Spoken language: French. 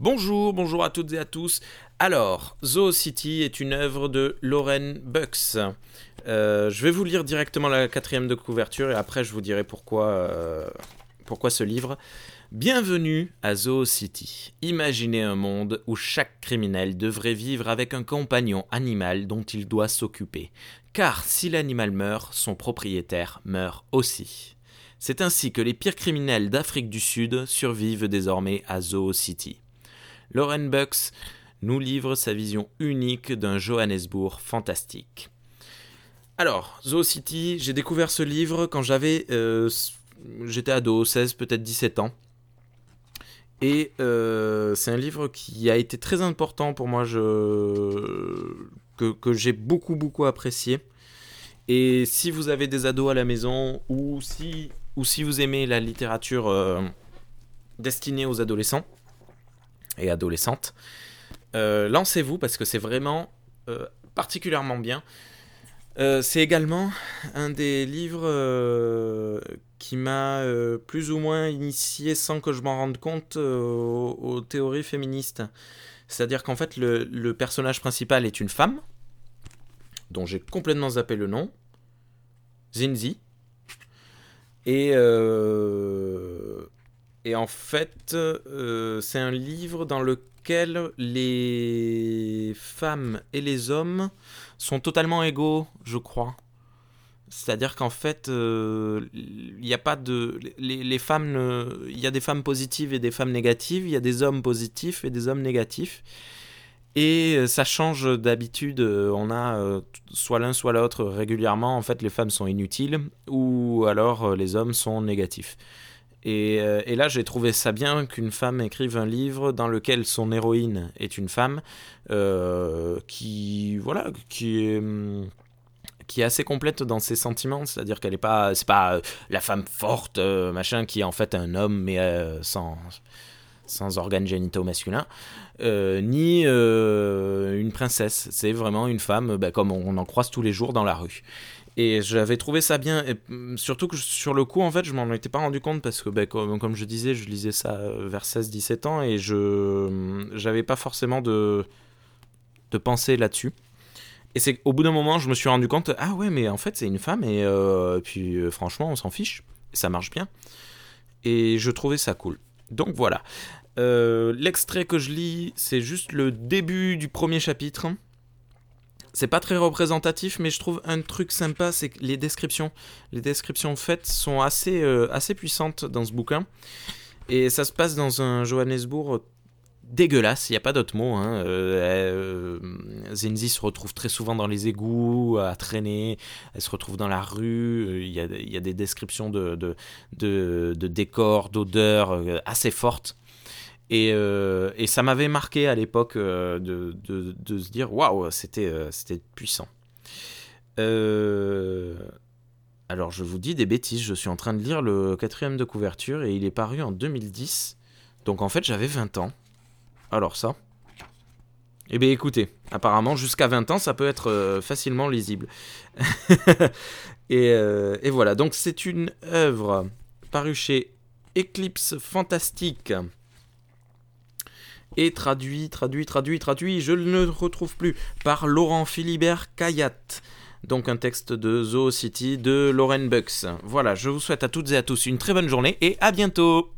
Bonjour, bonjour à toutes et à tous. Alors, Zoo City est une œuvre de Lauren Bucks. Euh, je vais vous lire directement la quatrième de couverture et après je vous dirai pourquoi, euh, pourquoi ce livre. Bienvenue à Zoo City. Imaginez un monde où chaque criminel devrait vivre avec un compagnon animal dont il doit s'occuper. Car si l'animal meurt, son propriétaire meurt aussi. C'est ainsi que les pires criminels d'Afrique du Sud survivent désormais à Zoo City. Lauren Bucks nous livre sa vision unique d'un Johannesburg fantastique. Alors, Zoo City, j'ai découvert ce livre quand j'avais. Euh, j'étais ado, 16, peut-être 17 ans. Et euh, c'est un livre qui a été très important pour moi, que, j'ai beaucoup, beaucoup apprécié. Et si vous avez des ados à la maison, ou si, ou si vous aimez la littérature euh, destinée aux adolescents, et adolescentes. Euh, lancez-vous parce que c'est vraiment euh, particulièrement bien. Euh, c'est également un des livres qui m'a plus ou moins initié sans que je m'en rende compte aux, théories féministes. C'est-à-dire qu'en fait le, personnage principal est une femme, dont j'ai complètement zappé le nom, Zinzi. Et et en fait, euh, c'est un livre dans lequel les femmes et les hommes sont totalement égaux, je crois. C'est-à-dire qu'en fait, euh, il n'y a pas de. Les, femmes. Il y a des femmes positives et des femmes négatives. Il y a des hommes positifs et des hommes négatifs. Et euh, ça change d'habitude. On a soit l'un, soit l'autre régulièrement. En fait, les femmes sont inutiles ou alors les hommes sont négatifs. Euh, et, là, j'ai trouvé ça bien qu'une femme écrive un livre dans lequel son héroïne est une femme euh, qui, voilà, qui est qui est assez complète dans ses sentiments, c'est-à-dire qu'elle n'est pas, c'est pas euh, la femme forte, machin, qui est en fait un homme mais sans sans organes génitaux masculins, ni une princesse. C'est vraiment une femme, bah, comme on en croise tous les jours dans la rue. Et j'avais trouvé ça bien, et mm, surtout que sur le coup, en fait, je m'en étais pas rendu compte parce que, ben, comme, je disais, je lisais ça euh, vers 16-17 ans et je mm, j'avais pas forcément de, de pensée là-dessus. Et c'est au bout d'un moment, je me suis rendu compte, ah ouais, mais en fait, c'est une femme et, euh, puis euh, franchement, on s'en fiche, ça marche bien. Et je trouvais ça cool. Donc voilà. L'extrait que je lis, c'est juste le début du premier chapitre. C'est pas très représentatif, mais je trouve un truc sympa, c'est que les descriptions, les descriptions faites sont assez, euh, assez puissantes dans ce bouquin. Et ça se passe dans un Johannesburg dégueulasse, il n'y a pas d'autre mot. Hein. Euh, euh, se retrouve très souvent dans les égouts, à traîner, elle se retrouve dans la rue, il y a, il y a des descriptions de, décors, d'odeurs assez fortes. Euh, et, ça m'avait marqué à l'époque euh, de, se dire waouh, euh, c'était puissant. alors je vous dis des bêtises, je suis en train de lire le quatrième de couverture et il est paru en 2010. Donc en fait j'avais 20 ans. Alors ça. Eh bien écoutez, apparemment jusqu'à 20 ans ça peut être facilement lisible. et, et, voilà, donc c'est une œuvre parue chez Eclipse Fantastique et traduit, traduit, traduit, traduit, je ne le retrouve plus, par Laurent Philibert Kayat. Donc un texte de Zoo City de Lauren Bucks. Voilà, je vous souhaite à toutes et à tous une très bonne journée et à bientôt